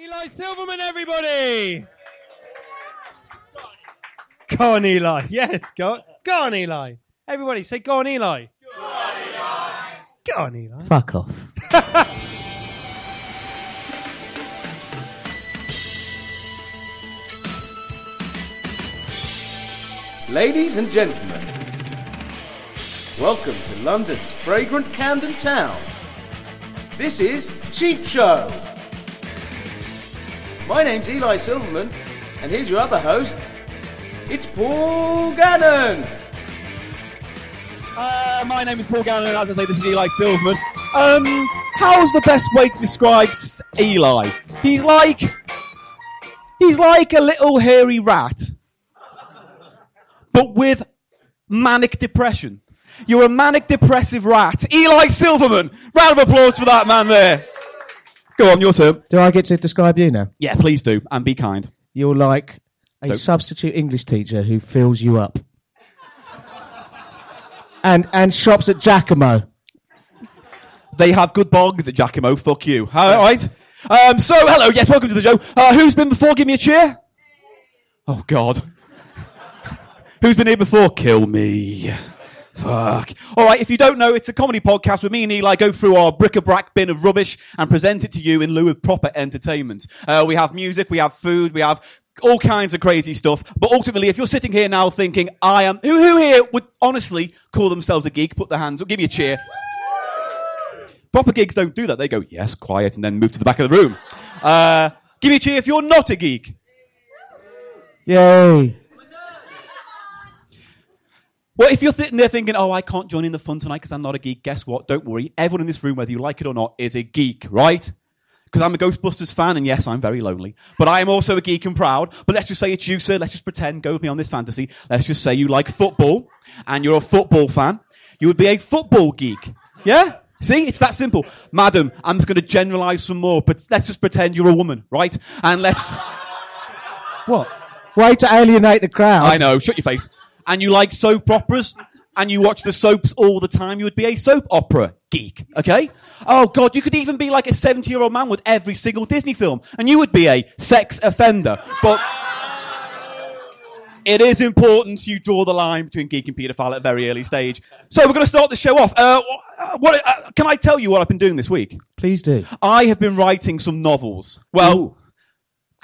Eli Silverman, everybody! Go on, Eli. Yes, go, go on, Eli. Everybody say, go on, Eli. Go on, Eli. Go on, Eli. Fuck off. Ladies and gentlemen, welcome to London's fragrant Camden Town. This is Cheap Show. My name's Eli Silverman, and here's your other host. It's Paul Gannon. Uh, my name is Paul Gannon, as I say, this is Eli Silverman. Um, how's the best way to describe Eli? He's like, he's like a little hairy rat, but with manic depression. You're a manic depressive rat, Eli Silverman. Round of applause for that man there. Go on, your turn. Do I get to describe you now? Yeah, please do, and be kind. You're like a Nope. substitute English teacher who fills you up. and and shops at Jacamo. They have good bogs at Jacamo. Fuck you. All right. Um, so, hello. Yes, welcome to the show. Uh, who's been before? Give me a cheer. Oh God. who's been here before? Kill me. Fuck. All right. If you don't know, it's a comedy podcast where me and Eli go through our bric-a-brac bin of rubbish and present it to you in lieu of proper entertainment. Uh, we have music, we have food, we have all kinds of crazy stuff. But ultimately, if you're sitting here now thinking, I am, who, who here would honestly call themselves a geek? Put their hands up. Give me a cheer. Proper gigs don't do that. They go, yes, quiet, and then move to the back of the room. Uh, give me a cheer if you're not a geek. Yay. Well, if you're sitting there thinking, oh, I can't join in the fun tonight because I'm not a geek, guess what? Don't worry. Everyone in this room, whether you like it or not, is a geek, right? Because I'm a Ghostbusters fan, and yes, I'm very lonely. But I am also a geek and proud. But let's just say it's you, sir. Let's just pretend, go with me on this fantasy. Let's just say you like football, and you're a football fan. You would be a football geek. Yeah? See? It's that simple. Madam, I'm just going to generalize some more, but let's just pretend you're a woman, right? And let's... What? Way to alienate the crowd. I know, shut your face. And you like soap operas, and you watch the soaps all the time, you would be a soap opera geek, okay? Oh god, you could even be like a 70 year old man with every single Disney film, and you would be a sex offender. But it is important you draw the line between geek and paedophile at a very early stage. So we're going to start the show off. Uh, what, uh, can I tell you what I've been doing this week? Please do. I have been writing some novels. Well,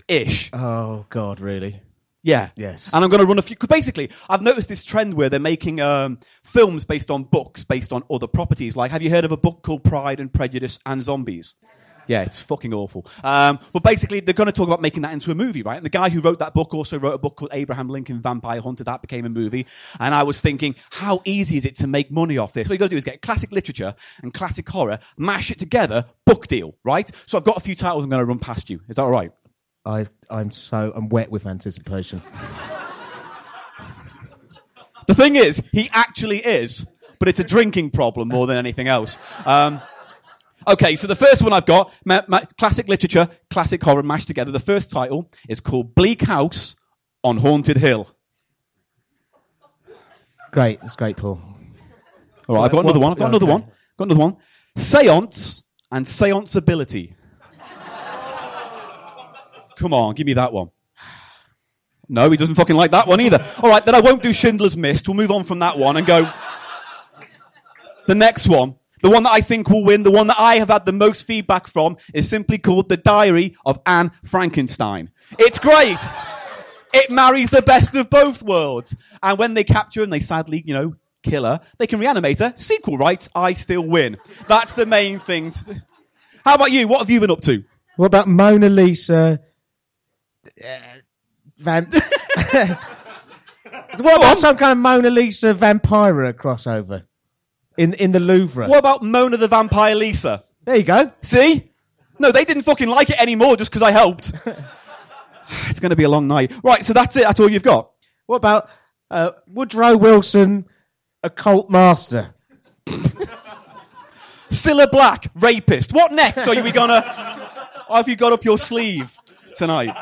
ish. Oh God, really? Yeah. Yes. And I'm going to run a few. Cause basically, I've noticed this trend where they're making um, films based on books, based on other properties. Like, have you heard of a book called Pride and Prejudice and Zombies? Yeah, it's fucking awful. Um, but basically, they're going to talk about making that into a movie, right? And the guy who wrote that book also wrote a book called Abraham Lincoln Vampire Hunter. That became a movie. And I was thinking, how easy is it to make money off this? What you've got to do is get classic literature and classic horror, mash it together, book deal, right? So I've got a few titles I'm going to run past you. Is that all right? I I'm so I'm wet with anticipation. The thing is, he actually is, but it's a drinking problem more than anything else. Um, okay, so the first one I've got, ma- ma- classic literature, classic horror mashed together. The first title is called Bleak House on Haunted Hill. Great, it's great, Paul. All right, I've got another one. I've got another one. Got another one. Seance and seance ability. Come on, give me that one. No, he doesn't fucking like that one either. All right, then I won't do Schindler's List. We'll move on from that one and go. The next one, the one that I think will win, the one that I have had the most feedback from, is simply called The Diary of Anne Frankenstein. It's great. It marries the best of both worlds. And when they capture and they sadly, you know, kill her, they can reanimate her. Sequel rights, I still win. That's the main thing. How about you? What have you been up to? What about Mona Lisa? Uh, Van. what about some kind of Mona Lisa Vampira crossover in in the Louvre? What about Mona the Vampire Lisa? There you go. See? No, they didn't fucking like it anymore just because I helped. it's going to be a long night. Right, so that's it. That's all you've got. What about uh, Woodrow Wilson, occult master? Cilla Black, rapist. What next are you gonna? Have you got up your sleeve tonight?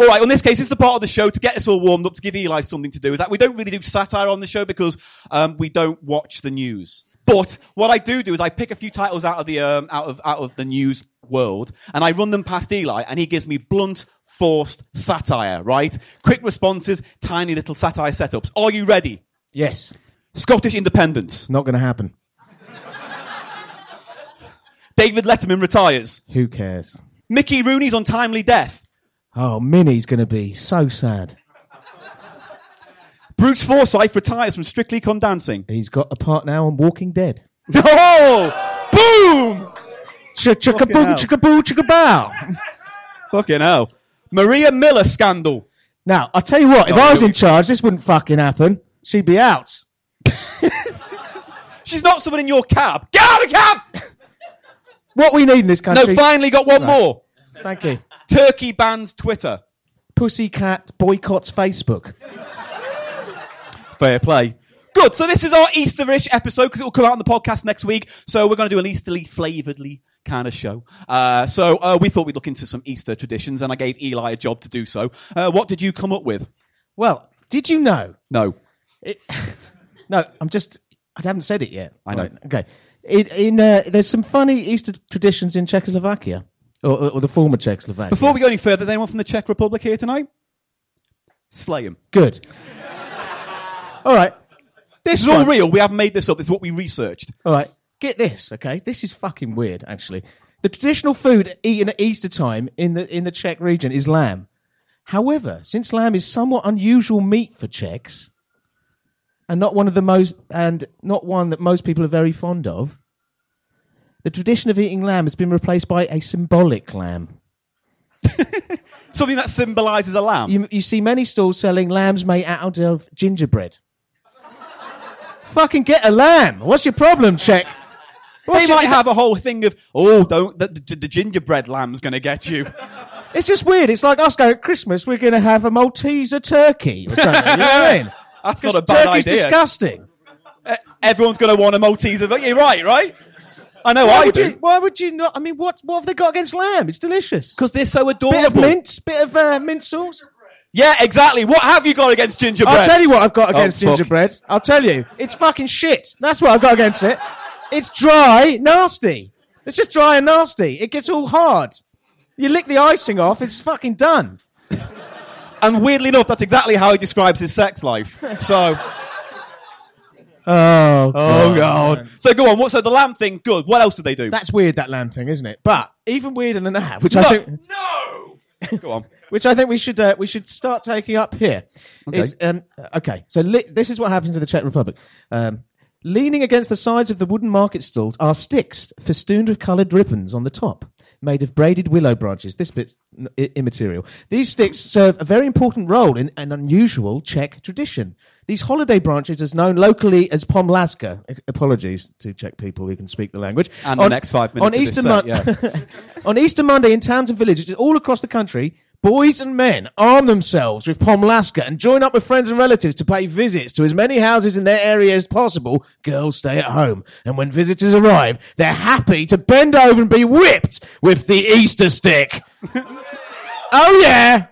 All right. In this case, it's the part of the show to get us all warmed up to give Eli something to do. Is that we don't really do satire on the show because um, we don't watch the news. But what I do do is I pick a few titles out of the um, out of out of the news world, and I run them past Eli, and he gives me blunt, forced satire, right? Quick responses, tiny little satire setups. Are you ready? Yes. Scottish independence. Not going to happen. David Letterman retires. Who cares? Mickey Rooney's untimely death. Oh, Minnie's going to be so sad. Bruce Forsyth retires from Strictly Come Dancing. He's got a part now on Walking Dead. Oh! Boom! Chicka hell. chicka boo, chicka bow. Fucking hell. Maria Miller scandal. Now, I tell you what, if Oh, I was in charge, this wouldn't fucking happen. She'd be out. She's not someone in your cab. Get out of the cab! What we need in this country. No, finally got one more. Thank you. Turkey bans Twitter. Pussycat boycotts Facebook. Fair play. Good. So this is our Easterish episode because it will come out on the podcast next week. So we're going to do an Easterly flavouredly kind of show. Uh, so uh, we thought we'd look into some Easter traditions, and I gave Eli a job to do so. Uh, what did you come up with? Well, did you know? No. No, I'm just. I haven't said it yet. I know. Right, okay. In, in uh, there's some funny Easter traditions in Czechoslovakia, or, or, the former Czechoslovakia. Before we go any further, anyone from the Czech Republic here tonight? Slay him. Good. All right. This is all real. We haven't made this up. This is what we researched. All right. Get this, okay? This is fucking weird, actually. The traditional food eaten at Easter time in the in the Czech region is lamb. However, since lamb is somewhat unusual meat for Czechs, and not one of the most and not one that most people are very fond of, the tradition of eating lamb has been replaced by a symbolic lamb. Something that symbolises a lamb. You, you see many stalls selling lambs made out of gingerbread. Fucking get a lamb. What's your problem, Czech? they What's your- might have a whole thing of, oh, don't the, the, the gingerbread lamb's going to get you. It's just weird. It's like us going at Christmas. We're going to have a Malteser turkey or something. You know what I mean? That's not a bad turkey's idea. disgusting. Everyone's going to want a Malteser. But You're right, right? I know Why I would, do. you, why would you not? I mean, what what have they got against lamb? It's delicious. Because they're so adorable. Bit of mint, bit of uh, mint sauce. Yeah, exactly. What have you got against gingerbread? I'll tell you what I've got against Oh, fuck. gingerbread. I'll tell you, it's fucking shit. That's what I've got against it. It's dry, nasty. It's just dry and nasty. It gets all hard. You lick the icing off, it's fucking done. And weirdly enough, that's exactly how he describes his sex life. So, Oh, oh god. So go on. What? So the lamb thing, good. What else did they do? That's weird, that lamb thing, isn't it? But even weirder than that, which no, I think, no. go on. which I think we should uh, we should start taking up here. Okay. It's, um, okay, so li- this is what happens in the Czech Republic. Um, leaning against the sides of the wooden market stalls are sticks festooned with coloured ribbons on the top, made of braided willow branches. This bit's immaterial. These sticks serve a very important role in an unusual Czech tradition. These holiday branches, as known locally as pomlaska, apologies to Czech people who can speak the language, And the next five minutes on Easter Mon- on Easter Monday in towns and villages all across the country, boys and men arm themselves with pomlaska and join up with friends and relatives to pay visits to as many houses in their area as possible. Girls stay at home, and when visitors arrive, they're happy to bend over and be whipped with the Easter stick. oh yeah.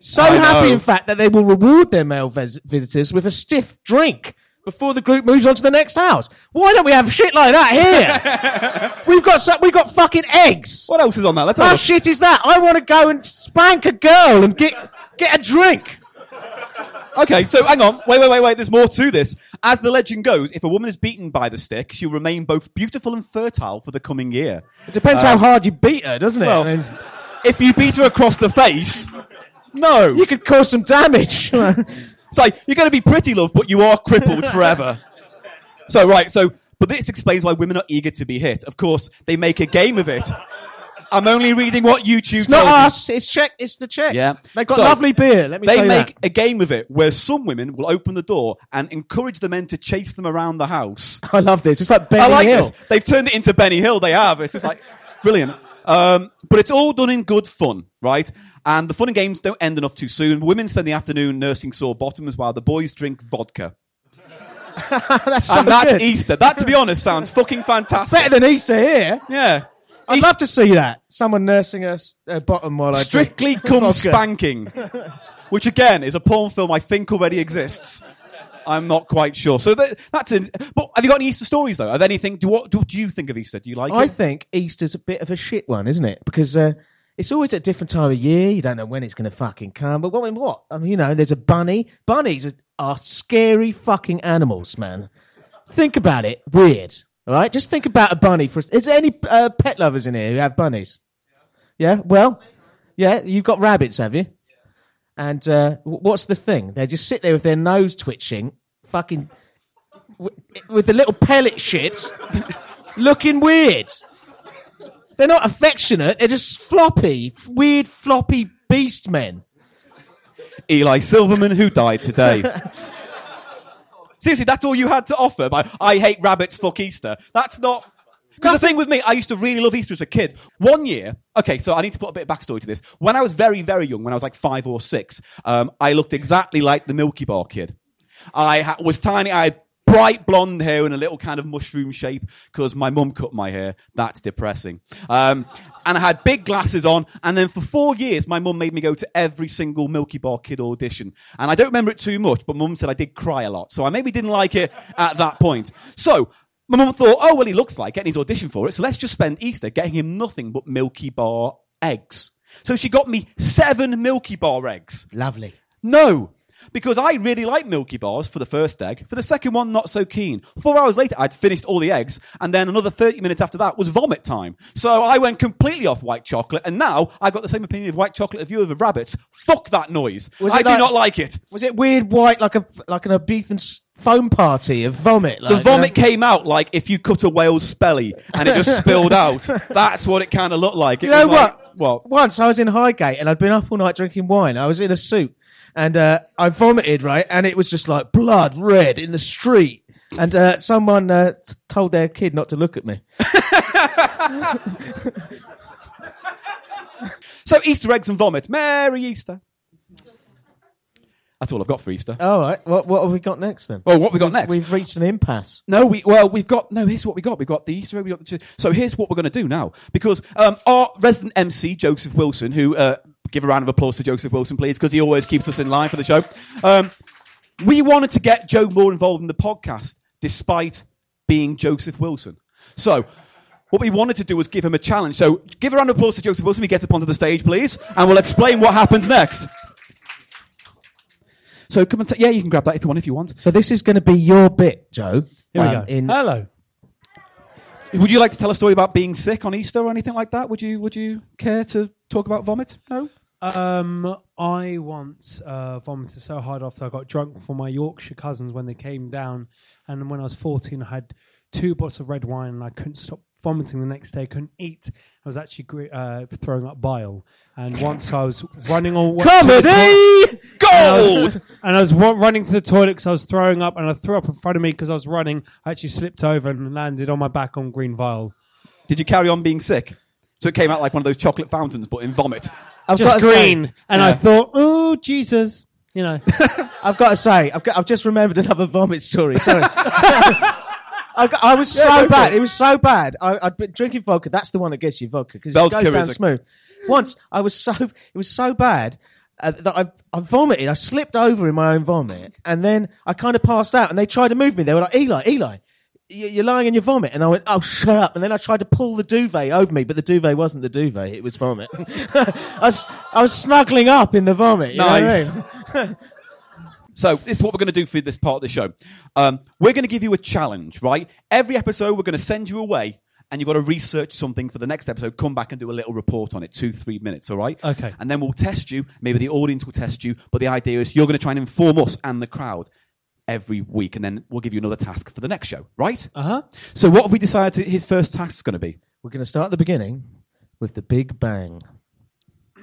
So I happy, know. in fact, that they will reward their male vis- visitors with a stiff drink before the group moves on to the next house. Why don't we have shit like that here? we've got so- we've got fucking eggs. What else is on that? Let's How have a shit is that? I want to go and spank a girl and get get a drink. Okay, so hang on. Wait, wait, wait, wait. There's more to this. As the legend goes, if a woman is beaten by the stick, she'll remain both beautiful and fertile for the coming year. It depends how uh, hard you beat her, doesn't it? well- I mean, If you beat her across the face, no. you could cause some damage. It's like you're going to be pretty, love, but you are crippled forever. So right, so but this explains why women are eager to be hit. Of course, they make a game of it. I'm only reading what YouTube. it's not me. us. It's Czech. It's the Czech. Yeah. they've got So, lovely beer. Let me say. They make that. a game of it where some women will open the door and encourage the men to chase them around the house. I love this. It's like I Benny like Hill. this. They've turned it into Benny Hill. They have. It's just like brilliant. Um, but it's all done in good fun, right? And the fun and games don't end enough too soon. Women spend the afternoon nursing sore bottoms while the boys drink vodka. that's so and that's good. Easter. That, to be honest, sounds fucking fantastic. Better than Easter here. yeah. I'd East- love to see that. Someone nursing a, a bottom while I Strictly drink Come vodka. Spanking, which again is a porn film I think already exists. I'm not quite sure. So that, that's it. But have you got any Easter stories though? Have anything? Do what? Do, do you think of Easter? Do you like I it? think Easter's a bit of a shit one, isn't it? Because uh, it's always at a different time of year. You don't know when it's going to fucking come. But what? What? I mean, you know, there's a bunny. Bunnies are, scary fucking animals, man. Think about it. Weird. All right. Just think about a bunny. For is there any uh, pet lovers in here who have bunnies? Yeah. Well. Yeah. You've got rabbits, have you? Yeah. And uh, what's the thing? They just sit there with their nose twitching, fucking w- with the little pellet shit, looking weird. They're not affectionate. They're just floppy, weird, floppy beast men. Eli Silverman, who died today. Seriously, that's all you had to offer. By I hate rabbits, fuck Easter. That's not. Because the thing with me, I used to really love Easter as a kid. One year, okay, so I need to put a bit of backstory to this. When I was very, very young, when I was like five or six, um, I looked exactly like the Milky Bar kid. I ha- was tiny. I had bright blonde hair in a little kind of mushroom shape because my mum cut my hair. That's depressing. Um, and I had big glasses on. And then for four years, my mum made me go to every single Milky Bar Kid audition. And I don't remember it too much, but mum said I did cry a lot. So I maybe didn't like it at that point. So my mum thought, oh, well, he looks like getting his audition for it. So let's just spend Easter getting him nothing but Milky Bar eggs. So she got me seven Milky Bar eggs. Lovely. No. Because I really liked Milky Bars for the first egg. For the second one, not so keen. Four hours later, I'd finished all the eggs, and then another 30 minutes after that was vomit time. So I went completely off white chocolate, and now I've got the same opinion of white chocolate as you have of rabbits. Fuck that noise. Was I do like- not like it. Was it weird white like a like an s- foam party of vomit? Like, The vomit you know? came out like if you cut a whale's spelly and it just spilled out. That's what it kind of looked like. It you know was like- what? What? Once I was in Highgate and I'd been up all night drinking wine. I was in a suit and uh, I vomited, right? And it was just like blood red in the street. And uh, someone uh, t- told their kid not to look at me. So Easter eggs and vomit. Merry Easter. That's all I've got for Easter. All right. What, what have we got next then? Well, what we got next? We've reached an impasse. No, we well we've got no. Here's what we got. We've got the Easter egg. We got the, so here's what we're going to do now because um, our resident MC Joseph Wilson, who uh, give a round of applause to Joseph Wilson, please, because he always keeps us in line for the show. Um, we wanted to get Joe more involved in the podcast, despite being Joseph Wilson. So. What we wanted to do was give him a challenge. So, give a round of applause to Joseph Wilson. We get up onto the stage, please, and we'll explain what happens next. So, come and t- yeah, you can grab that if you want. If you want. So this is going to be your bit, Joe. Here we um, go. In, Hello. Would you like to tell a story about being sick on Easter or anything like that? Would you Would you care to talk about vomit? No. Um, I once uh, vomited so hard after I got drunk for my Yorkshire cousins when they came down, and when I was fourteen, I had two bottles of red wine, and I couldn't stop vomiting the next day. Couldn't eat. I was actually uh, throwing up bile, and once I was running all Comedy! And I Gold. was, and I was wa- running to the toilet because I was throwing up, and I threw up in front of me because I was running. I actually slipped over and landed on my back on green vial. Did you carry on being sick? So it came out like one of those chocolate fountains, but in vomit. I've Just got to say- green, and I thought, oh Jesus, you know. I've got to say, I've, got, I've just remembered another vomit story. Sorry. I, got- I was go so bad. it. It. was so bad. I, I'd been drinking vodka. That's the one that gets you vodka because it goes down a- smooth. Once I was so it was so bad uh, that I, I vomited. I slipped over in my own vomit, and then I kind of passed out. And they tried to move me. They were like, "Eli, Eli." You're lying in your vomit, and I went, "Oh, shut up!" And then I tried to pull the duvet over me, but the duvet wasn't the duvet; it was vomit. I was, I was snuggling up in the vomit. you know what I Nice. mean? So this is what we're going to do for this part of the show. Um, we're going to give you a challenge, right? Every episode, we're going to send you away, and you've got to research something for the next episode. Come back and do a little report on it, two, three minutes, all right? Okay. And then we'll test you. Maybe the audience will test you, but the idea is you're going to try and inform us and the crowd every week, and then we'll give you another task for the next show, right? Uh huh. So what have we decided to, his first task is going to be? We're going to start at the beginning with the Big Bang.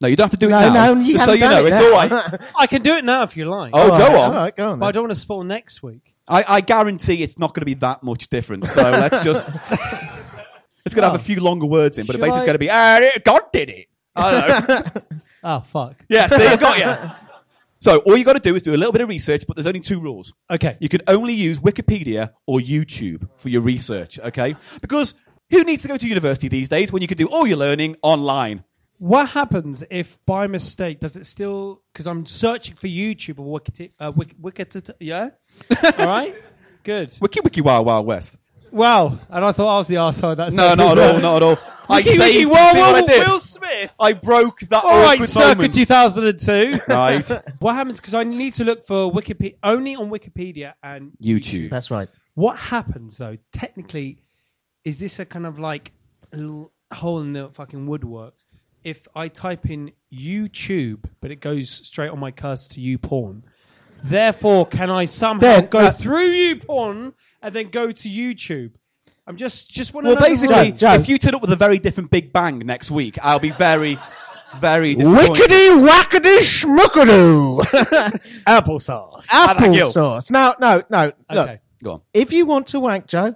No, you don't have to do it No, now. no, you so you know, it it's all right. I can do it now if you like. Oh, All go right, on. All right, go on. But I don't want to spoil next week. I, I guarantee it's not going to be that much different. So let's just. It's going to have a few longer words in, but Shall it basically I- going to be, ah, God did it. I don't know. Oh fuck. yeah, see, I got you. So all you got to do is do a little bit of research, but there's only two rules. Okay. You can only use Wikipedia or YouTube for your research, okay? Because who needs to go to university these days when you can do all your learning online? What happens if by mistake does it still? Because I'm searching for YouTube or Wikit, uh, Wik, Wikit, yeah. All right, good. Wiki Wiki Wild Wild West. Wow, and I thought I was the arsehole. That No, not at all, not at all. I Wiki, saved Wiki, whoa, see what I whoa, did? Will Smith. I broke that All right, awkward circa moment. 2002. Right. what happens? Because I need to look for Wikipedia only on Wikipedia and YouTube. That's right. What happens though? Technically, is this a kind of like little hole in the fucking woodwork? If I type in YouTube, but it goes straight on my cursor to you porn, therefore, can I somehow Then, go uh, through you porn and then go to YouTube? I'm just just want to Well, know. the basically, rules. Joe. if you turn up with a very different Big Bang next week, I'll be very, very disappointed. Wickety wackety schmuckadoo. applesauce. Apple you. sauce. No, no, no. Look, Okay. Go on. if you want to wank, Joe,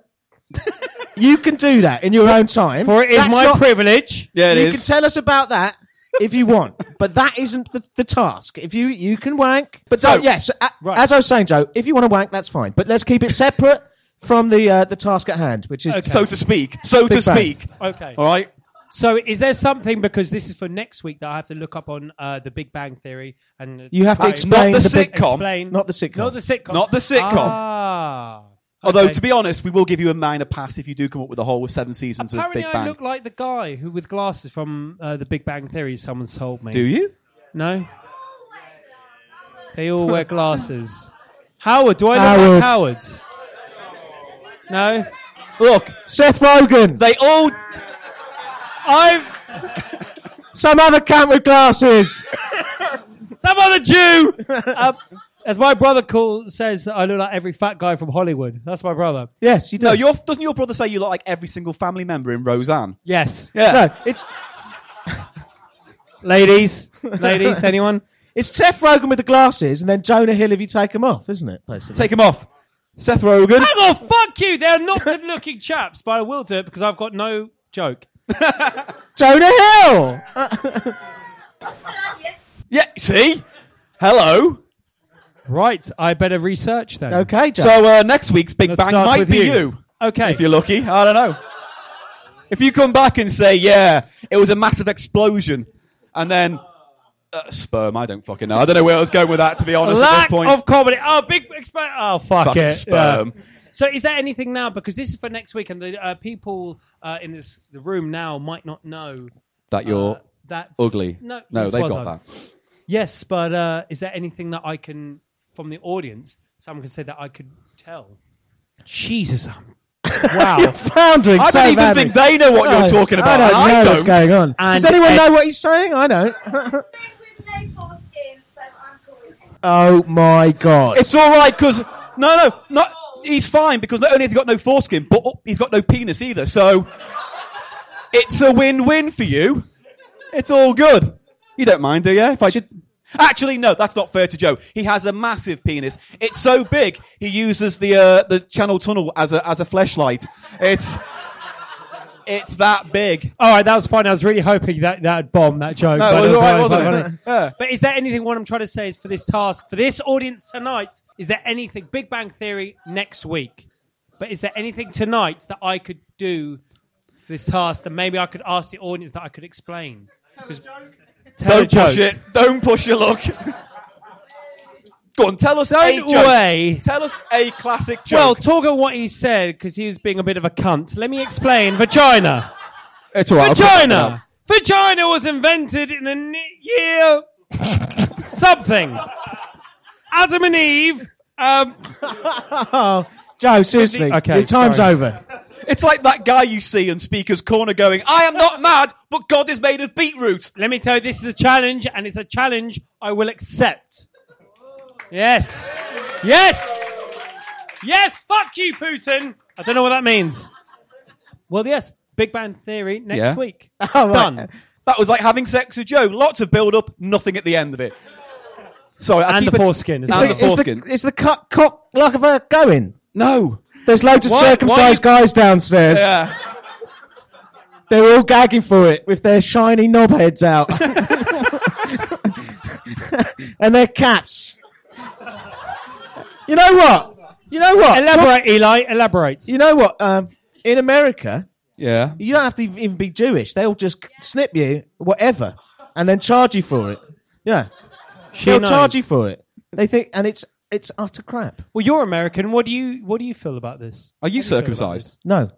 you can do that in your own time. For it is That's my not- privilege. Yeah, it you is. can tell us about that if you want, but that isn't the, the task. If you you can wank, but So- don't, yes, a, Right. as I was saying, Joe, if you want to wank, that's fine. But let's keep it separate from the uh, the task at hand, which is Okay. so to speak. So Big to Bang. speak. Okay. All right. So, is there something because this is for next week that I have to look up on uh, the Big Bang Theory and you have to Right. explain Not the big, sitcom. explain not the sitcom. not the sitcom, Not the sitcom. Ah. Although, Okay. to be honest, we will give you a minor pass if you do come up with the whole seven seasons apparently of Big I Bang. look like the guy who with glasses from uh, the Big Bang Theory. Someone's told me. do you? No. They all wear glasses. Howard, do I look Howard. like Howard? No. Look, Seth Rogen, they all. I'm some other cunt with glasses. some other Jew. uh, as my brother call says, I look like every fat guy from Hollywood. That's my brother. yes, you do. No, your, doesn't your brother say you look like every single family member in Roseanne? Yes. Yeah. no, it's Ladies, ladies, anyone? it's Seth Rogen with the glasses, and then Jonah Hill if you take them off, isn't it? Basically, Take him off. Seth Rogen. Hang on, fuck you. They're not good looking chaps, but I will do it because I've got no joke. Jonah Hill. Yeah, see? Hello. Right, I better research then. Okay, Joe. So uh, next week's Big Let's Bang start might with be you. you. Okay. If you're lucky. I don't know. If you come back and say, yeah, it was a massive explosion, and then. Uh, sperm, I don't fucking know. I don't know where I was going with that, to be honest, at Lack this point. of comedy. Oh, big exp- Oh, fuck Fucking it. sperm. Yeah. So, is there anything now? Because this is for next week, and the uh, people uh, in this the room now might not know that you're uh, that ugly. No, No, they've got done. that. Yes, but uh, is there anything that I can, from the audience, someone can say that I could tell? Jesus, I'm- wow. Floundering I so don't even badly. think they know what No, you're talking about. I don't know what's going on. And Does anyone Ed- know what he's saying? I don't. no foreskin, so I'm him. oh my god! It's all right because no, no, not he's fine because not only has he got no foreskin, but he's got no penis either. So it's a win-win for you. It's all good. You don't mind, do you? If I should. Actually, no, that's not fair to Joe. He has a massive penis. It's so big he uses the uh, the Channel Tunnel as a as a flashlight. It's it's that big. All right, that was fine. I was really hoping that that would bomb that joke. No, but it was it all right, really wasn't funny. Yeah. But is there anything? What I'm trying to say is for this task, for this audience tonight, is there anything? Big Bang Theory next week. But is there anything tonight that I could do for this task that maybe I could ask the audience that I could explain? Tell a joke. Tell Don't joke. push it. Don't push your luck. Go on, tell us a Don't joke. way. Tell us a classic joke. Well, talk of what he said because he was being a bit of a cunt. Let me explain. Vagina. it's all right. Vagina. Vagina was invented in the n- year something. Adam and Eve. Um, oh, Joe, seriously, Okay, your time's sorry. over. It's like that guy you see in Speaker's Corner going, I am not mad, but God is made of beetroot. let me tell you, this is a challenge, and it's a challenge I will accept. Yes. Yes. Yes. Fuck you, Putin. I don't know what that means. Well, yes. Big Bang Theory next Yeah. week. Oh, right. Done. That was like having sex with Joe. Lots of build up, nothing at the end of it. Sorry, I And keep the it- foreskin as And well. the Is the, foreskin. is the cut cock like of a going? No. There's loads of Why- circumcised why guys downstairs. Yeah. They're all gagging for it with their shiny knob heads out. and their caps. You know what? You know what? Elaborate, Eli. Elaborate. You know what? Um, in America, Yeah. You don't have to even be Jewish. They'll just snip you, whatever, and then charge you for it. Yeah, they'll knows. charge you for it. They think, and it's it's utter crap. Well, you're American. What do you what do you feel about this? Are you How do feel about circumcised? this? No,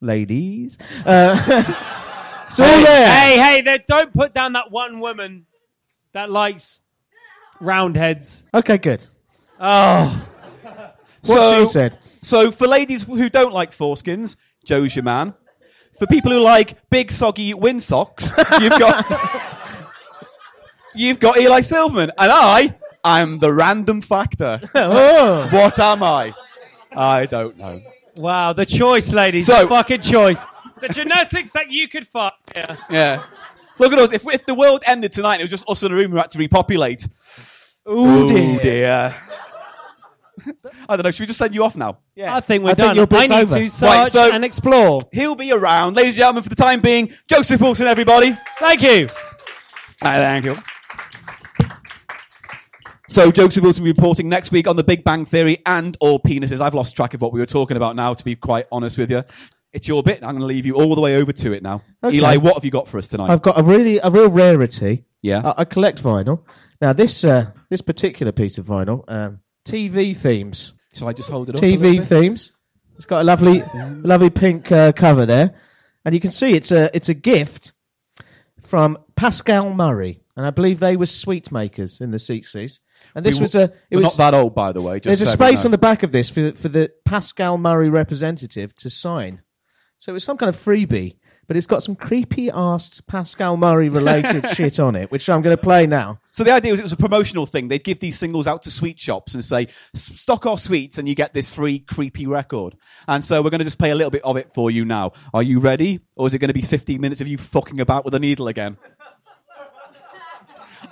ladies. Uh, so Hey, there. hey, hey! There, don't put down that one woman that likes round heads. Okay, good. Oh, What So- she said. So for ladies who don't like foreskins, Joe's your man. For people who like big soggy wind socks, you've got you've got Eli Silverman, and I am the random factor. Oh. What am I? I don't know. wow! The choice, ladies. So- the fucking choice. The genetics that you could fuck. Yeah. Yeah. Look at us. If, if the world ended tonight, it was just us in a room who had to repopulate. Ooh, Oh, dear. I don't know. Should we just send you off now? Yeah. I think we're I think done. your bit's I need over. to search Right, so- and explore. He'll be around, ladies and gentlemen. For the time being, Joseph Wilson, everybody. Thank you. Hi, thank you. So, Joseph Wilson will be reporting next week on the Big Bang Theory and all penises. I've lost track of what we were talking about now, to be quite honest with you. It's your bit. I'm going to leave you all the way over to it now. Okay. Eli, what have you got for us tonight? I've got a really a real rarity. Yeah. I, I collect vinyl. Now this uh, this particular piece of vinyl, um, TV themes. So I just hold it up? TV themes. It's got a lovely, lovely pink uh, cover there, and you can see it's a it's a gift from Pascall Murray, and I believe they were sweet makers in the sixties. And this We was a it was not that old, by the way. Just there's a so space on the back of this for for the Pascall Murray representative to sign. So it was some kind of freebie, but it's got some creepy ass Pascall Murray related shit on it, which I'm going to play now. So the idea was it was a promotional thing. They'd give these singles out to sweet shops and say, stock our sweets and you get this free creepy record. And so we're going to just play a little bit of it for you now. Are you ready? Or is it going to be 15 minutes of you fucking about with a needle again?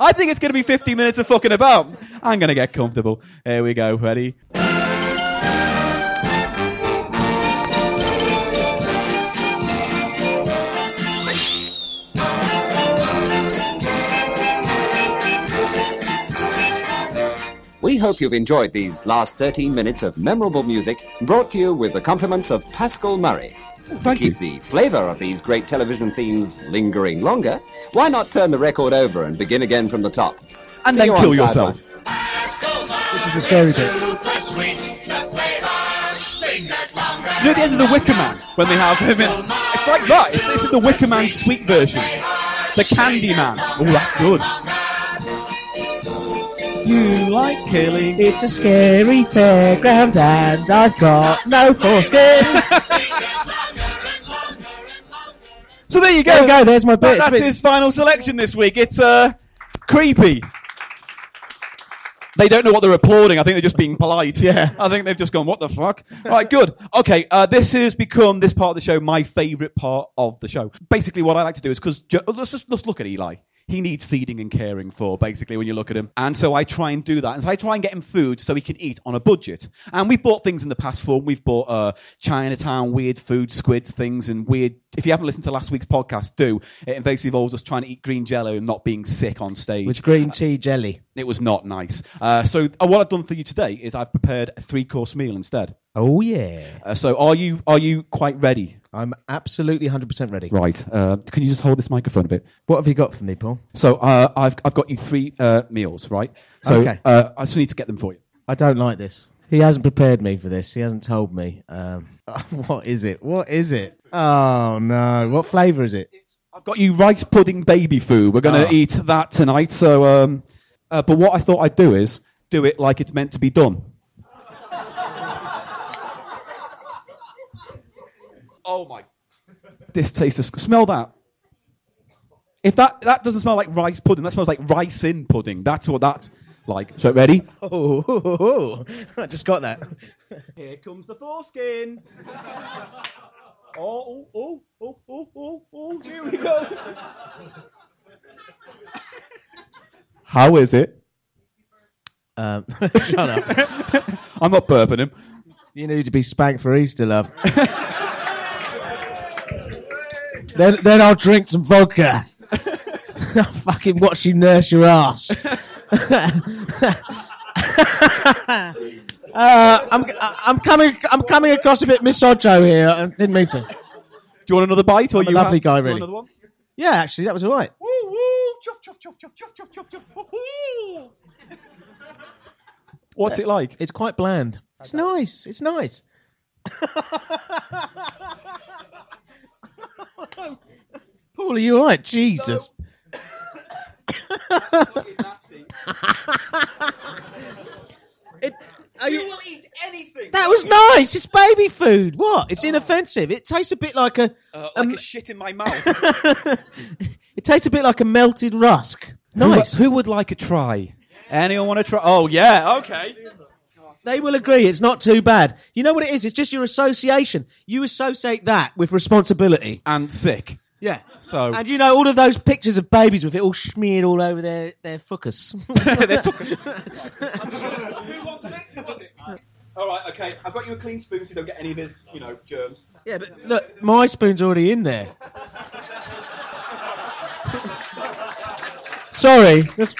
I think it's going to be 15 minutes of fucking about. I'm going to get comfortable. Here we go. Ready? We hope you've enjoyed these last 13 minutes of memorable music brought to you with the compliments of Pascall Murray. Oh, thank to keep the flavor of these great television themes lingering longer, why not turn the record over and begin again from the top? And See then you kill yourself. This is the scary bit. You know at the end of The Wicker Man, when they have him in. It's like that. It's, is the Wicker Man sweet version. The Candy Man. Oh, that's good. You like killing. It's a scary fairground and I've got no foreskin. So there you go. There you go, there's my bit. That- that's his final selection this week. It's uh, creepy. They don't know what they're applauding. I think they're just being polite. Yeah. I think they've just gone, what the fuck? right, good. Okay, uh, this has become, this part of the show, my favourite part of the show. Basically, what I like to do is, because, let's just let's look at Eli. He needs feeding and caring for, basically, when you look at him. And so I try and do that. And so I try and get him food so he can eat on a budget. And we've bought things in the past for him. We've bought uh, Chinatown, weird food, squids, things, and weird. If you haven't listened to last week's podcast, do. It basically involves us trying to eat green jello and not being sick on stage. Which green tea jelly. It was not nice. Uh, so uh, what I've done for you today is I've prepared a three course meal instead. Oh yeah. Uh, so are you are you quite ready? I'm absolutely 100% ready. Right. Uh, can you just hold this microphone a bit? What have you got for me, Paul? So uh, I've I've got you three uh, meals, right? So Okay. uh, I just need to get them for you. I don't like this. He hasn't prepared me for this. He hasn't told me. Um, what is it? What is it? Oh no! What flavour is it? I've got you rice pudding baby food. We're going to Ah. eat that tonight. So, um, uh, but what I thought I'd do is do it like it's meant to be done. Oh my! This tastes. Smell that. If that that doesn't smell like rice pudding, that smells like rice in pudding. That's what that's like. So ready? Oh, I just got that. Here comes the foreskin. Oh, oh, oh, oh, oh, oh, here we go. How is it? Um, shut up. I'm not burping him. You need to be spanked for Easter, love. Then, then I'll drink some vodka. I'll fucking watch you nurse your ass. Uh, I'm I'm coming I'm coming across a bit misogyno here. I didn't mean to. Do you want another bite? Or I'm a you lovely have- guy, you want really. Another one? Yeah, actually, that was all right. Woo woo! Chuff chuff chuff chuff chuff chuff chuff chuff. Woo-hoo. What's it like? It's quite bland. It's nice. It's nice. Paul, are you all right? Jesus. It- are you- will eat anything. that was nice. It's baby food. What? It's inoffensive. It tastes a bit like a. Uh, um, like a shit in my mouth. It tastes a bit like a melted rusk. Nice. Who, who would like a try? Anyone want to try? Oh yeah, okay. They will agree it's not too bad. You know what it is? It's just your association. You associate that with responsibility. And sick. Yeah. So And you know all of those pictures of babies with it all smeared all over their their fuckers. they took it. Who wanted it? Was it? All right, okay. I've got you a clean spoon so you don't get any of his, you know, germs. yeah, but look, my spoon's already in there. Sorry. Just,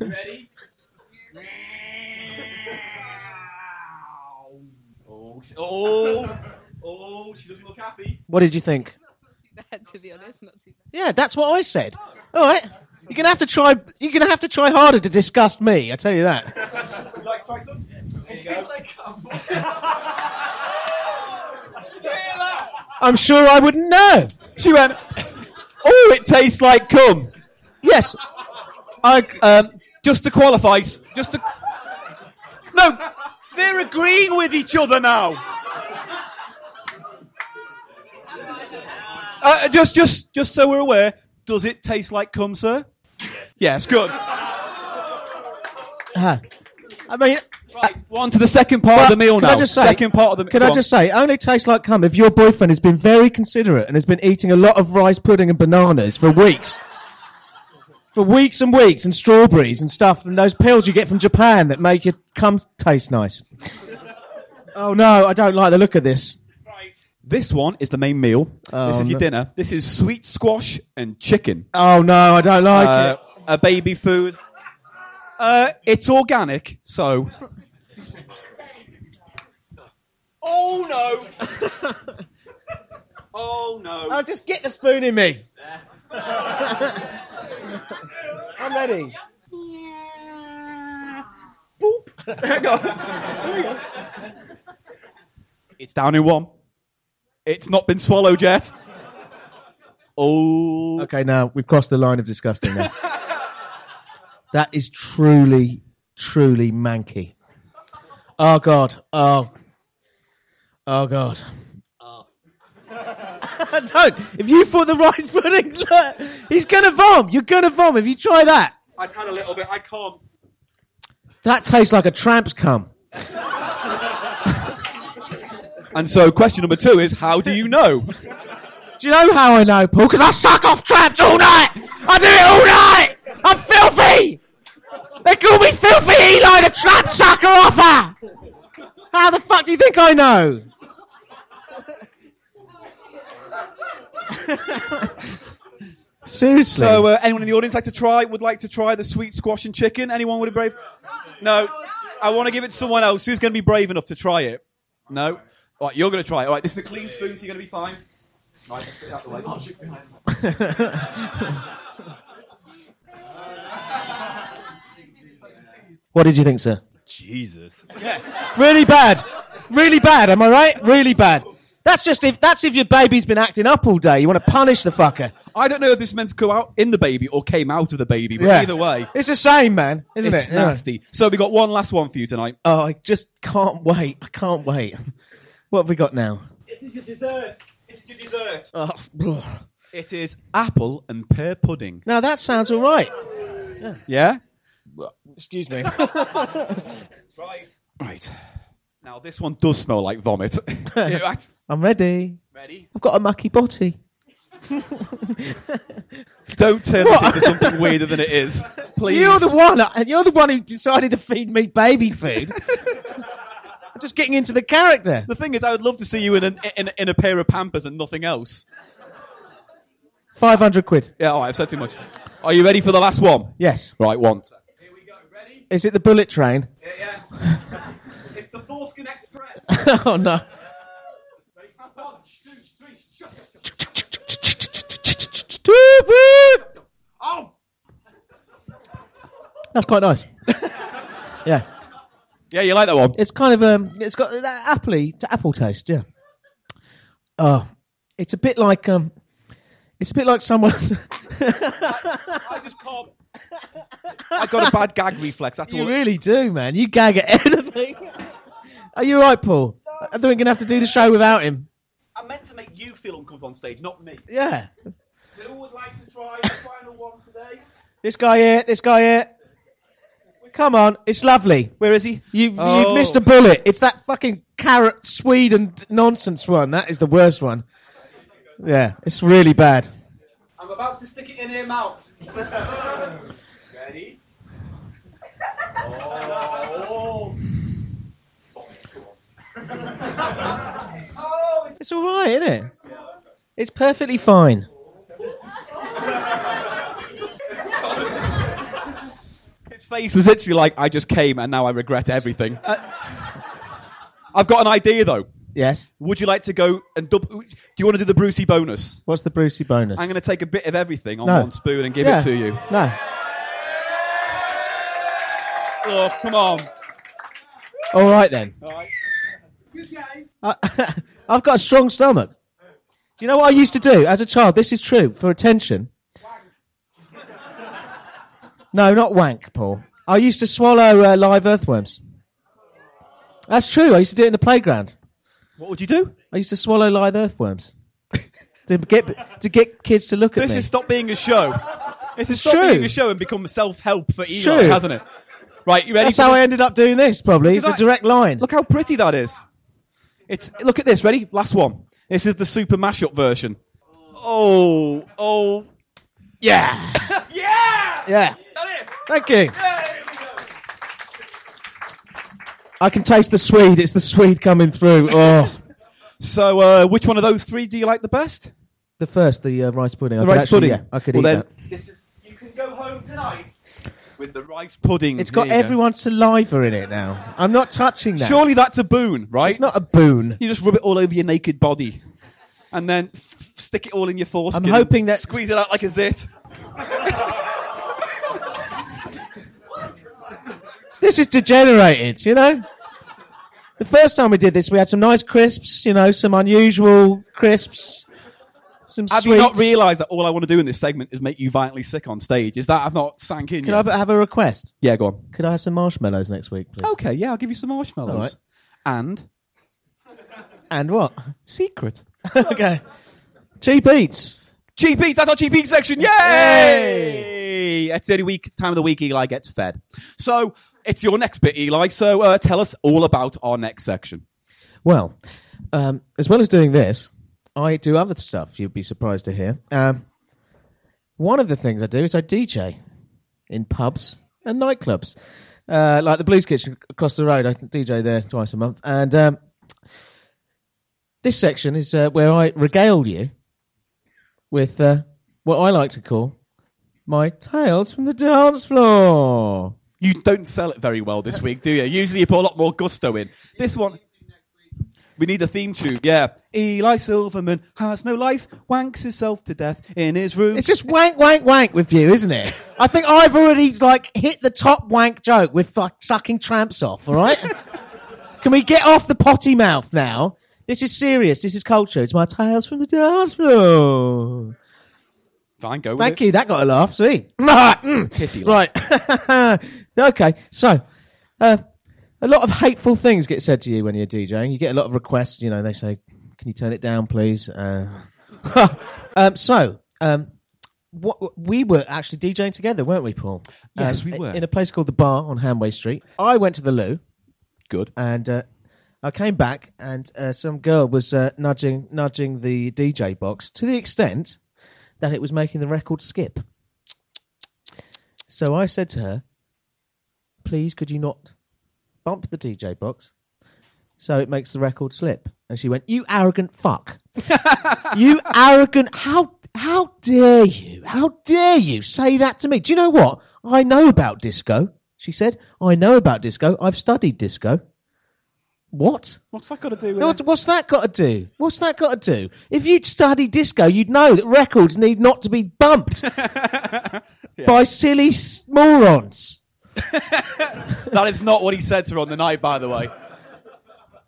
Ready? Oh, oh, she doesn't look happy. what did you think? Not too bad, to be honest. Not too bad. Yeah, that's what I said. All right. You're gonna have to try. You're gonna have to try harder to disgust me. I tell you that. Would you like to try some? Here you go. I'm sure I wouldn't know. She went, oh, it tastes like cum. Yes. I. Um, just to qualify, just to. No, they're agreeing with each other now. Uh, just, just, just so we're aware, does it taste like cum, sir? Yes, good. I mean, Right, on to the second part of the meal can now. I just say? second part of the Can go I on. just say? It only tastes like cum if your boyfriend has been very considerate and has been eating a lot of rice pudding and bananas for weeks. For weeks and weeks, and strawberries and stuff, and those pills you get from Japan that make your cum taste nice. oh no, I don't like the look of this. This one is the main meal. Oh, this is your no. dinner. This is sweet squash and chicken. Oh no, I don't like Uh, it. a baby food. Uh, it's organic, so. Oh no! oh no! Oh, just get the spoon in me. I'm ready. It's down in one. It's not been swallowed yet. Oh. Okay, now we've crossed the line of disgusting now. that is truly, truly manky. Oh God. Oh. Oh God. Ah. Don't. If you put the rice pudding, look, he's gonna vom. You're gonna vom if you try that. I've had a little bit. I can't. That tastes like a tramp's cum. And so, question number two is: How do you know? Do you know how I know, Paul? Because I suck off tramps all night. I do it all night. I'm filthy. They call me filthy Eli, the trap sucker offer. How the fuck do you think I know? Seriously. So, uh, anyone in the audience like to try? Would like to try the sweet squash and chicken? Anyone would be brave? No. I want to give it to someone else. Who's going to be brave enough to try it? No. All right, you're going to try it. All right, this is a clean spoon, so you're going to be fine. Right, let's get out the way. what did you think, sir? Jesus. Yeah. Really bad. Really bad. Am I right? Really bad. That's just if that's if your baby's been acting up all day. You want to punish the fucker. I don't know if this is meant to go out in the baby or came out of the baby, but Yeah. either way, It's the same, man, isn't it's it? Yeah. nasty. So we got one last one for you tonight. Oh, I just can't wait. I can't wait. What have we got now? This is your dessert. This is your dessert. Oh, ugh. It is apple and pear pudding. now that sounds all right. Yeah? Excuse me. Right. Right. Now, this one does smell like vomit. It act- I'm ready. Ready? I've got a mucky body. Don't turn this into something weirder than it is. Please. You're the one. And you're the one who decided to feed me baby food. I'm just getting into the character. The thing is, I would love to see you in, an, in, in a pair of Pampers and nothing else. Five hundred quid. Yeah, all right, I've said too much. Are you ready for the last one? Yes. Right, one. Here we go. Ready? Is it the bullet train? Yeah, yeah. it's the Foreskin Express. oh no. Woo. Oh, that's quite nice. yeah, Yeah, you like that one? it's kind of um, it's got that appley to apple taste. Yeah. Oh, it's a bit like um, it's a bit like someone. I just can't. I got a bad gag reflex. That's you all. You really do, man. You gag at anything. Are you right, Paul? I think we're gonna have to do the show without him. I meant to make you feel uncomfortable on stage, not me. Yeah. Who would like to try the final one today? This guy here. This guy here. Come on, it's lovely. Where is he? You Oh. you missed a oh. bullet. It's that fucking carrot Sweden nonsense one. That is the worst one. Yeah, it's really bad. I'm about to stick it in her mouth. Ready? Oh. oh it's all right, isn't it? It's perfectly fine. His face was literally like, I just came and now I regret everything. Uh, I've got an idea though. Yes. Would you like to go and dub- do you want to do the Brucey bonus? What's the Brucey bonus? I'm going to take a bit of everything on No. one spoon and give Yeah. it to you. No. Oh, come on. All right then. Alright. I, I've got a strong stomach. Do you know what I used to do as a child? This is true for attention. No, not wank, Paul. I used to swallow uh, live earthworms. That's true. I used to do it in the playground. What would you do? I used to swallow live earthworms to get to get kids to look at This me. has stopped being a show. This It's stopped true. being a show and become self-help for Eli, true. hasn't it? Right, you ready? That's how this? I ended up doing this. Probably it's a Look- direct line. Look how pretty that is. It's look at this. Ready? Last one. This is the super mashup version. Oh, oh, yeah, yeah. Yeah. Got it. Thank you. Yeah. I can taste the Swede. It's the Swede coming through. Oh, So, uh, which one of those three do you like the best? the first, the uh, rice pudding. I The could rice actually- pudding. Yeah, I could well, eat then, that. This is. You can go home tonight with the rice pudding. It's got Here everyone's saliva in it now. I'm not touching that. Surely that's a boon, right? It's not a boon. You just rub it all over your naked body, and then f- stick it all in your foreskin. I'm hoping that- squeeze it out like a zit. This is degenerated, you know? The first time we did this, we had some nice crisps, you know, some unusual crisps, some Have sweets. you not realised that all I want to do in this segment is make you violently sick on stage? Is that I've not sank in Can I yet? have, have a request? yeah, go on. Could I have some marshmallows next week, please? Okay, yeah, I'll give you some marshmallows. All right. And And what? secret. okay. Cheap eats. Cheap Eats, that's our Cheap Eats section. Yay! It's the only week, time of the week Eli gets fed. So, it's your next bit, Eli. So, uh, tell us all about our next section. Well, um, as well as doing this, I do other stuff you'd be surprised to hear. Um, one of the things I do is I DJ in pubs and nightclubs. Uh, like the Blues Kitchen across the road, I DJ there twice a month. And um, this section is uh, where I regale you with uh, what I like to call my tales from the dance floor. You don't sell it very well this week, do you? Usually you put a lot more gusto in. This one. We need a theme tune. Yeah. Eli Silverman has no life, wanks himself to death in his room. It's just wank, wank, wank with you, isn't it? I think I've already like hit the top wank joke with like, sucking tramps off. All right, can we get off the potty mouth now? This is serious. This is culture. It's my tales from the dance floor. Fine, go with Thank it. you. That got a laugh. See, laugh. right? okay, so uh, a lot of hateful things get said to you when you're DJing. You get a lot of requests. You know, they say, "Can you turn it down, please?" Uh, um, so. Um, what, we were actually DJing together, weren't we, Paul? Yes, Um, we were. In a place called the Bar on Hanway Street. I went to the loo Good. and uh, I came back, and uh, some girl was uh, nudging nudging the DJ box to the extent that it was making the record skip. So I said to her, "Please, could you not bump the DJ box so it makes the record slip?" And she went, "You arrogant fuck! you arrogant! How how dare you? How dare you say that to me? Do you know what? I know about disco." She said, "I know about disco. I've studied disco." What? What's that got to do with it? what's that got to do? What's that got to do? If you'd studied disco, you'd know that records need not to be bumped by silly morons. That is not what he said to her on the night, by the way.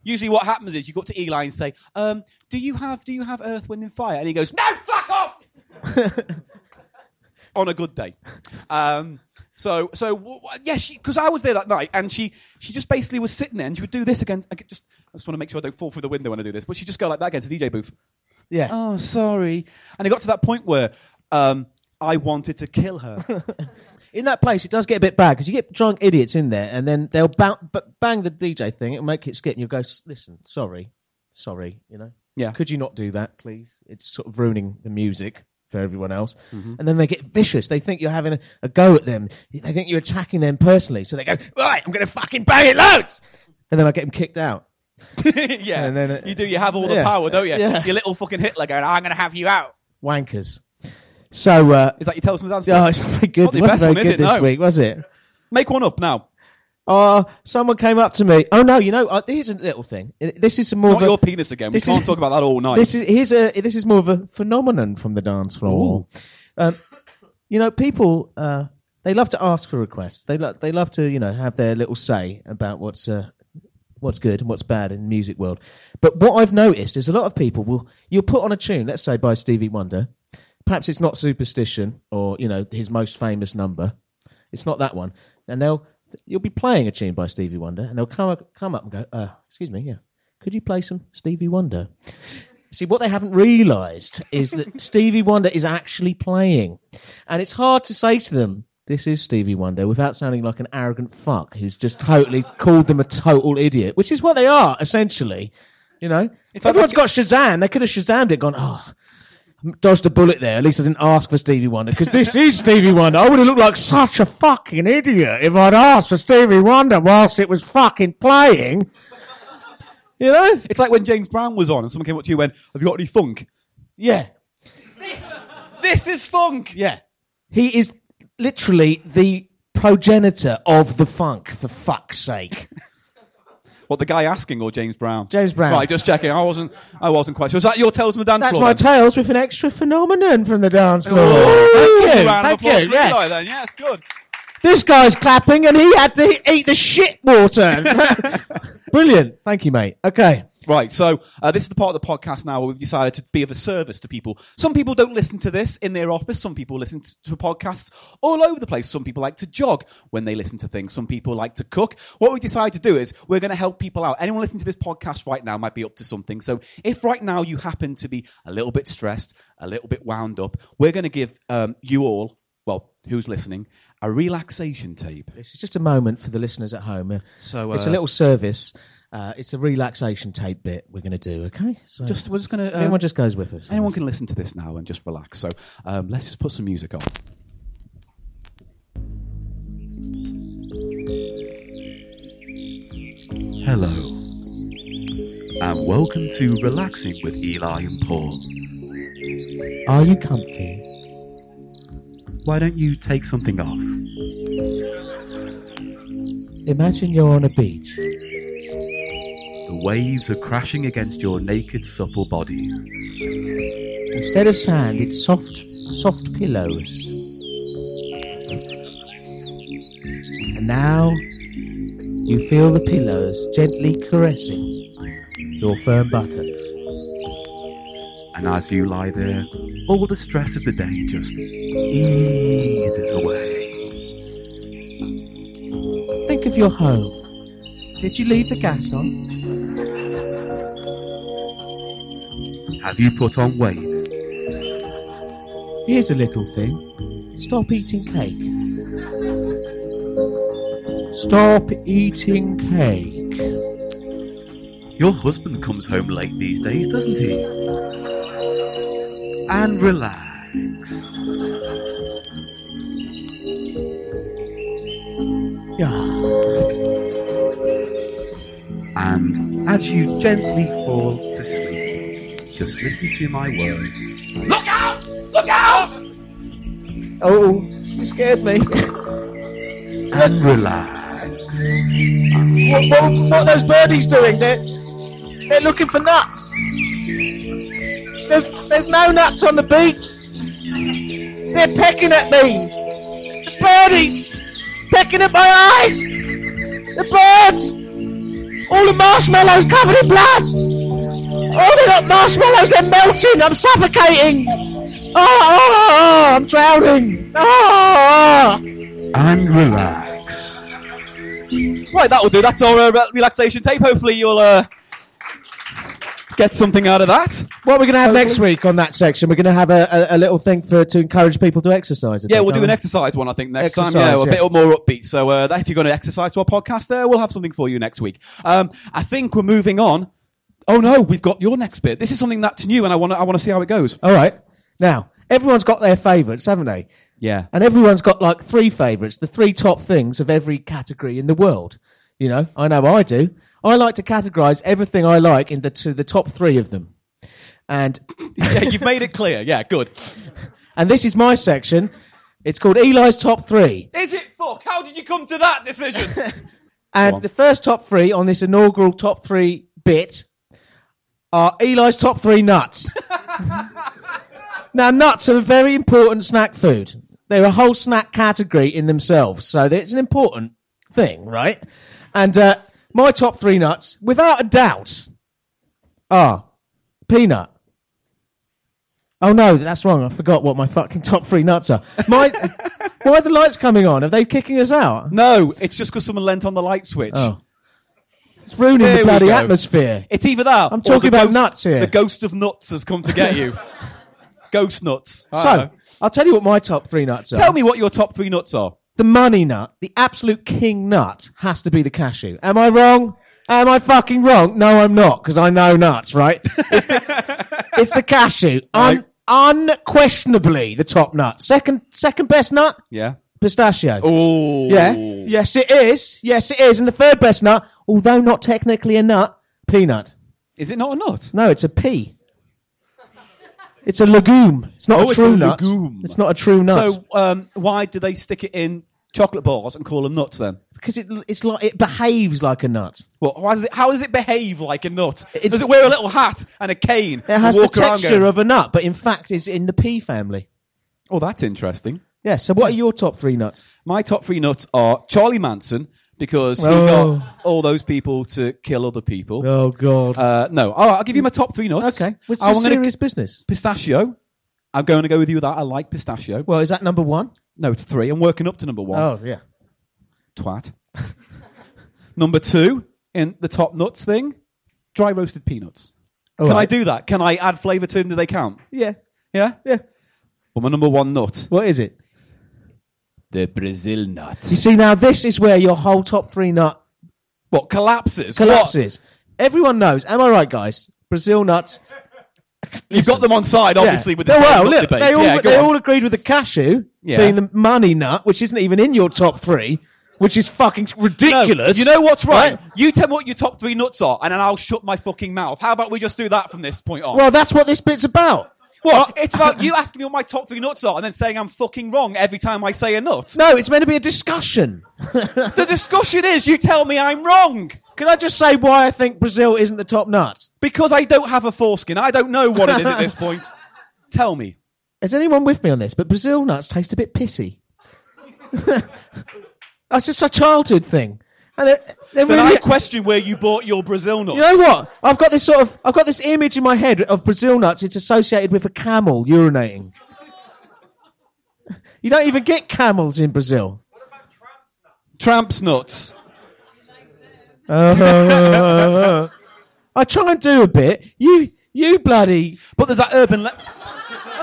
Usually, what happens is you go up to Eli and say, um, "Do you have Do you have Earth, Wind, and Fire?" And he goes, "No, fuck off." on a good day. Um, so, so w- w- yes, because I was there that night, and she she just basically was sitting there, and she would do this again. I just I just want to make sure I don't fall through the window when I do this, but she just go like that against the DJ booth. Yeah. Oh, sorry. And it got to that point where um, I wanted to kill her. In that place, it does get a bit bad because you get drunk idiots in there, and then they'll ba- b- bang the DJ thing. It'll make it skip, and you'll go, "Listen, sorry, sorry, you know, Yeah. Could you not do that, please? It's sort of ruining the music for everyone else." Mm-hmm. And then they get vicious. They think you're having a, a go at them. They think you're attacking them personally. So they go, "Right, I'm going to fucking bang it loads," and then I get them kicked out. yeah, And then you do. You have all the Yeah. power, don't you? Yeah. Your little fucking Hitler going, "I'm going to have you out." Wankers. So, uh, Is that your talisman dance? oh, it's not very good. Not the it wasn't best very one, good it? this No. week, was it? Make one up now. Oh, someone came up to me. Oh no, you know, uh, here's a little thing. Uh, This is some more Not of a, your penis again. We this is- can't talk about that all night. This is here's a this is more of a phenomenon from the dance floor. Um, you know, people uh, they love to ask for requests. They lo- they love to you know have their little say about what's uh, what's good and what's bad in the music world. But what I've noticed is a lot of people will you'll put on a tune, let's say by Stevie Wonder. Perhaps it's not Superstition or you know his most famous number. It's not that one, and they'll you'll be playing a tune by Stevie Wonder, and they'll come up, come up and go, uh, "Excuse me, yeah, could you play some Stevie Wonder?" See, what they haven't realised is that Stevie Wonder is actually playing, and it's hard to say to them, "This is Stevie Wonder," without sounding like an arrogant fuck who's just totally called them a total idiot, which is what they are essentially. You know, if everyone's got Shazam, they could have Shazammed it, gone, "Oh." Dodged a bullet there. At least I didn't ask for Stevie Wonder because this is Stevie Wonder. I would have looked like such a fucking idiot if I'd asked for Stevie Wonder whilst it was fucking playing. You know? it's like when James Brown was on and someone came up to you and went, Have you got any funk? Yeah, This this is funk. yeah. He is literally the progenitor of the funk. For fuck's sake. What the guy asking or James Brown? James Brown. Right, just checking. I wasn't. I wasn't quite sure. Is that your tales from the dance That's floor? my then? tales with an extra phenomenon from the dance floor. Ooh, Thank you. Thank you. Yes. then. Yeah, it's good. This guy's clapping and he had to eat the shit water. Brilliant. Thank you, mate. Okay. Right, so uh, this is the part of the podcast now where we've decided to be of a service to people. Some people don't listen to this in their office. Some people listen to, podcasts all over the place. Some people like to jog when they listen to things. Some people like to cook. What we decided to do is we're going to help people out. Anyone listening to this podcast right now might be up to something. So if right now you happen to be a little bit stressed, a little bit wound up, we're going to give um, you all, well, who's listening, a relaxation tape. This is just a moment for the listeners at home. Uh, So, it's a uh, little service. Uh, it's a relaxation tape bit we're going to do. Okay. So Just we're just going to. anyone just goes with us. Anyone can listen to this now and just relax. So um, let's just put some music on. Hello, and welcome to Relaxing with Eli and Paul. Are you comfy? Why don't you take something off? Imagine you're on a beach. The waves are crashing against your naked, supple body. Instead of sand, it's soft, soft pillows. And now you feel the pillows gently caressing your firm buttocks. And as you lie there, all the stress of the day just eases away. Think of your home. Did you leave the gas on? Have you put on weight? Here's a little thing. Stop eating cake. Stop eating cake. Your husband comes home late these days, doesn't he? And relax. Yeah. And as you gently fall to sleep, just listen to my words. Look out! Look out! Oh, you scared me. And relax. What, what, what are those birdies doing? They're, they're looking for nuts. No nuts on the beach. They're pecking at me. The birdies pecking at my eyes. The birds. All the marshmallows covered in blood. Oh, they're not marshmallows. They're melting. I'm suffocating. Oh, oh, oh, I'm drowning. Oh, oh. And relax. Right, that'll do. That's our uh, relaxation tape. Hopefully, you'll uh, get something out of that. What we're going to have next week on that section, we're going to have a, a, a little thing for to encourage people to exercise. I Yeah, think, we'll do don't an exercise one, I think, next Exercise, time. Yeah, a bit more upbeat. So uh, that- if you're going to exercise to our podcast, there, we'll have something for you next week. Um, I think we're moving on. Oh no, we've got your next bit. This is something that's new, and I want to I want to see how it goes. All right. Now, everyone's got their favourites, haven't they? Yeah. And everyone's got like three favourites, the three top things of every category in the world. You know, I know I do. I like to categorise everything I like into to the top three of them. And yeah, you've made it clear. Yeah, good. and this is my section. It's called Eli's top three. Is it fuck? How did you come to that decision? And the first top three on this inaugural top three bit are Eli's top three nuts. now, nuts are a very important snack food. They're a whole snack category in themselves, so it's an important thing, right? And uh, my top three nuts, without a doubt, are peanut. Oh no, that's wrong. I forgot what my fucking top three nuts are. My, why are the lights coming on? Are they kicking us out? no, it's just because someone lent on the light switch. Oh. It's ruining There the bloody go. atmosphere. It's either that. I'm or talking the about ghost- nuts here. The ghost of nuts has come to get you. ghost nuts. I don't So, know. I'll tell you what my top three nuts are. tell me what your top three nuts are. The money nut, the absolute king nut, has to be the cashew. Am I wrong? Am I fucking wrong? No, I'm not, because I know nuts, right? It's the, it's the cashew. Un- unquestionably the top nut. Second, second best nut, Yeah. pistachio. Oh. Yeah. Yes, it is. Yes, it is. And the third best nut, although not technically a nut, peanut. Is it not a nut? No, it's a pea. It's a legume. It's not Oh, a it's true a nut. legume. It's not a true nut. So, um, why do they stick it in chocolate bars and call them nuts then? because it, it's like it behaves like a nut. Well, why does it, how does it behave like a nut? It's- does it wear a little hat and a cane? It has and the walk around texture going, of a nut, but in fact is in the pea family. Oh, that's interesting. Yeah. So what are your top three nuts? My top three nuts are Charlie Manson because he Oh. got all those people to kill other people. Oh God. Uh, no, oh, I'll give you my top three nuts. okay. Which I'm is gonna- serious business. Pistachio. I'm going to go with you with that. I like pistachio. Well, is that number one? No, it's three. I'm working up to number one. Oh yeah. Twat. number two in the top nuts thing, dry roasted peanuts. All Can I do that? Can I add flavour to them? Do they count? Yeah. Yeah. Yeah. Well, my number one nut, What is it? the Brazil nut. You see, now this is where your whole top three nut What collapses? collapses. Everyone knows. Am I right, guys? Brazil nuts. You've got them on side, obviously, Yeah. with the well, look, debate. they all yeah, they all agreed with the cashew Yeah. being the money nut, which isn't even in your top three, which is fucking No, ridiculous. you know what's right? You tell me what your top three nuts are, and then I'll shut my fucking mouth. How about we just do that from this point on? Well, that's what this bit's about. What? It's about you asking me what my top three nuts are, and then saying I'm fucking wrong every time I say a nut. No, it's meant to be a discussion. The discussion is you tell me I'm wrong Can I just say why I think Brazil isn't the top nut? because I don't have a foreskin. I don't know what it is at this point. Tell me. Is anyone with me on this? But Brazil nuts taste a bit pissy. That's just a childhood thing. And they're, they're Then really, I question where you bought your Brazil nuts. you know what? I've got this sort of, I've got this image in my head of Brazil nuts. It's associated with a camel urinating. You don't even get camels in Brazil. Tramps nuts. Uh, I try and do a bit. You, you bloody. But there's that urban. Le-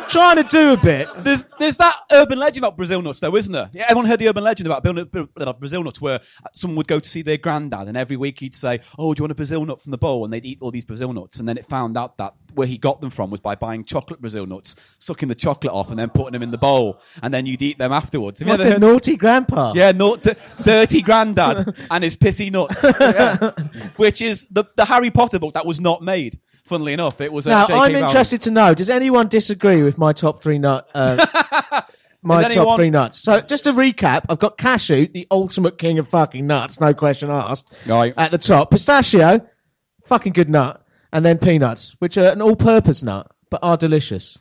trying to do a bit. there's there's that urban legend about Brazil nuts, though, isn't there? Yeah, everyone heard the urban legend about Brazil nuts, where someone would go to see their granddad, and every week he'd say, "Oh, do you want a Brazil nut from the bowl?" And they'd eat all these Brazil nuts, and then it found out that where he got them from was by buying chocolate Brazil nuts, sucking the chocolate off, and then putting them in the bowl, and then you'd eat them afterwards. Have What a heard- naughty grandpa. Yeah, no, d- dirty granddad and his pissy nuts, Yeah. which is the the Harry Potter book that was not made. Funnily enough, it was. Uh, Now, J.K. I'm Rowling. interested to know: Does anyone disagree with my top three nut? Uh, my Is top three nuts. So just to recap, I've got cashew, the ultimate king of fucking nuts, no question asked. Right. At the top, pistachio, fucking good nut, and then peanuts, which are an all-purpose nut but are delicious.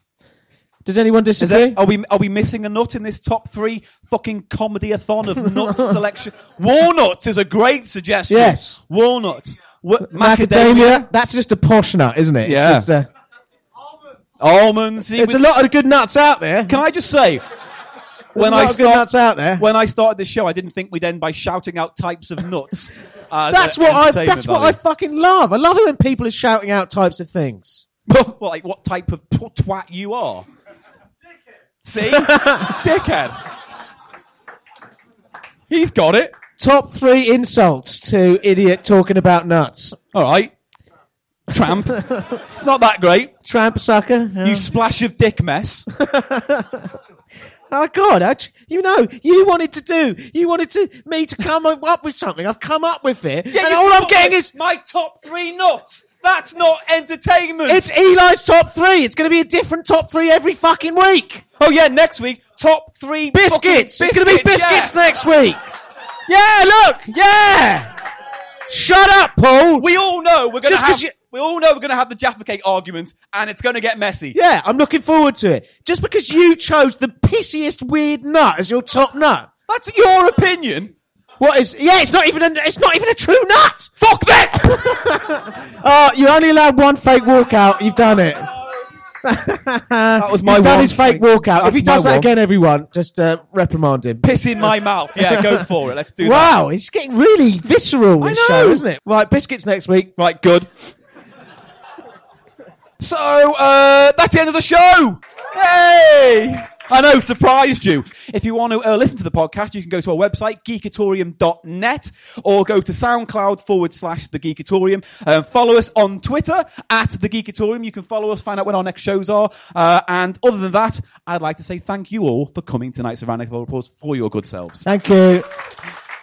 Does anyone disagree? there, are we are we missing a nut in this top three fucking comedy-a-thon of nuts selection? Walnuts is a great suggestion. Yes. walnuts. Wha- Macadamia, that's just a posh nut, isn't it? It's Yeah. just a- almonds. See, There's we- a lot of good nuts out there. Can I just say, when a I lot start- nuts out there. when I started this show, I didn't think we'd end by shouting out types of nuts. as That's a what I. entertainment That's what I value. fucking love. I love it when people are shouting out types of things. well, like what type of tw- twat you are. See, dickhead. He's got it. Top three insults to idiot talking about nuts. All right. Tramp. it's not that great. Tramp sucker. Yeah. You splash of dick mess. Oh God! I, you know, you wanted to do. You wanted to me to come up with something. I've come up with it, and you all I'm getting my- is my top three nuts. That's not entertainment. it's Eli's top three. It's going to be a different top three every fucking week. oh yeah, next week top three Biscuits. fucking It's going to be biscuits yeah. next week. Yeah, look. Yeah. Shut up, Paul. We all know we're gonna Just 'cause have. you- We all know we're gonna have the Jaffa Cake arguments, and it's gonna get messy. yeah, I'm looking forward to it. Just because you chose the pissiest weird nut as your top nut. That's your opinion. What is? Yeah, it's not even. A, it's not even a true nut. Fuck that. oh, uh, you only allowed one fake walkout. You've done it. That was my He's done his fake thing. walkout. That's if he does that one. again, everyone, just uh, reprimand him. Piss in my mouth. Yeah, go for it. Let's do that. Wow, it's getting really visceral. This I know. show, isn't it? Right, biscuits next week. Right, good. So, uh, that's the end of the show. Hey! I know, surprised you. If you want to uh, listen to the podcast, you can go to our website, geekatorium.net, or go to SoundCloud forward slash the Geekatorium. Um, follow us on Twitter at the Geekatorium. You can follow us, find out when our next shows are. Uh, and other than that, I'd like to say thank you all for coming tonight, Savannah Reports, for your good selves. Thank you.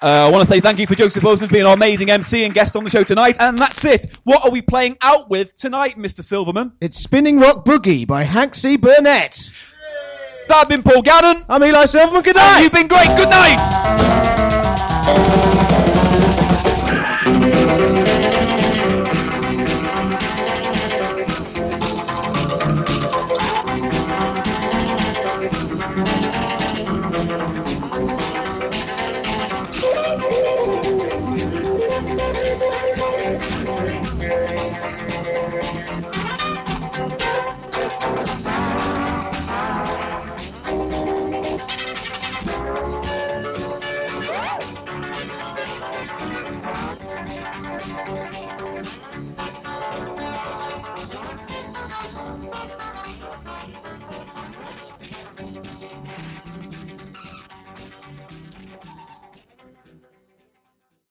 Uh, I want to say thank you for Joseph Wilson being our amazing MC and guest on the show tonight. And that's it. What are we playing out with tonight, Mr. Silverman? It's Spinning Rock Boogie by Hank C. Burnett. I've been Paul Gannon. I'm Eli Silverman. Good And night. you've been great. Good night.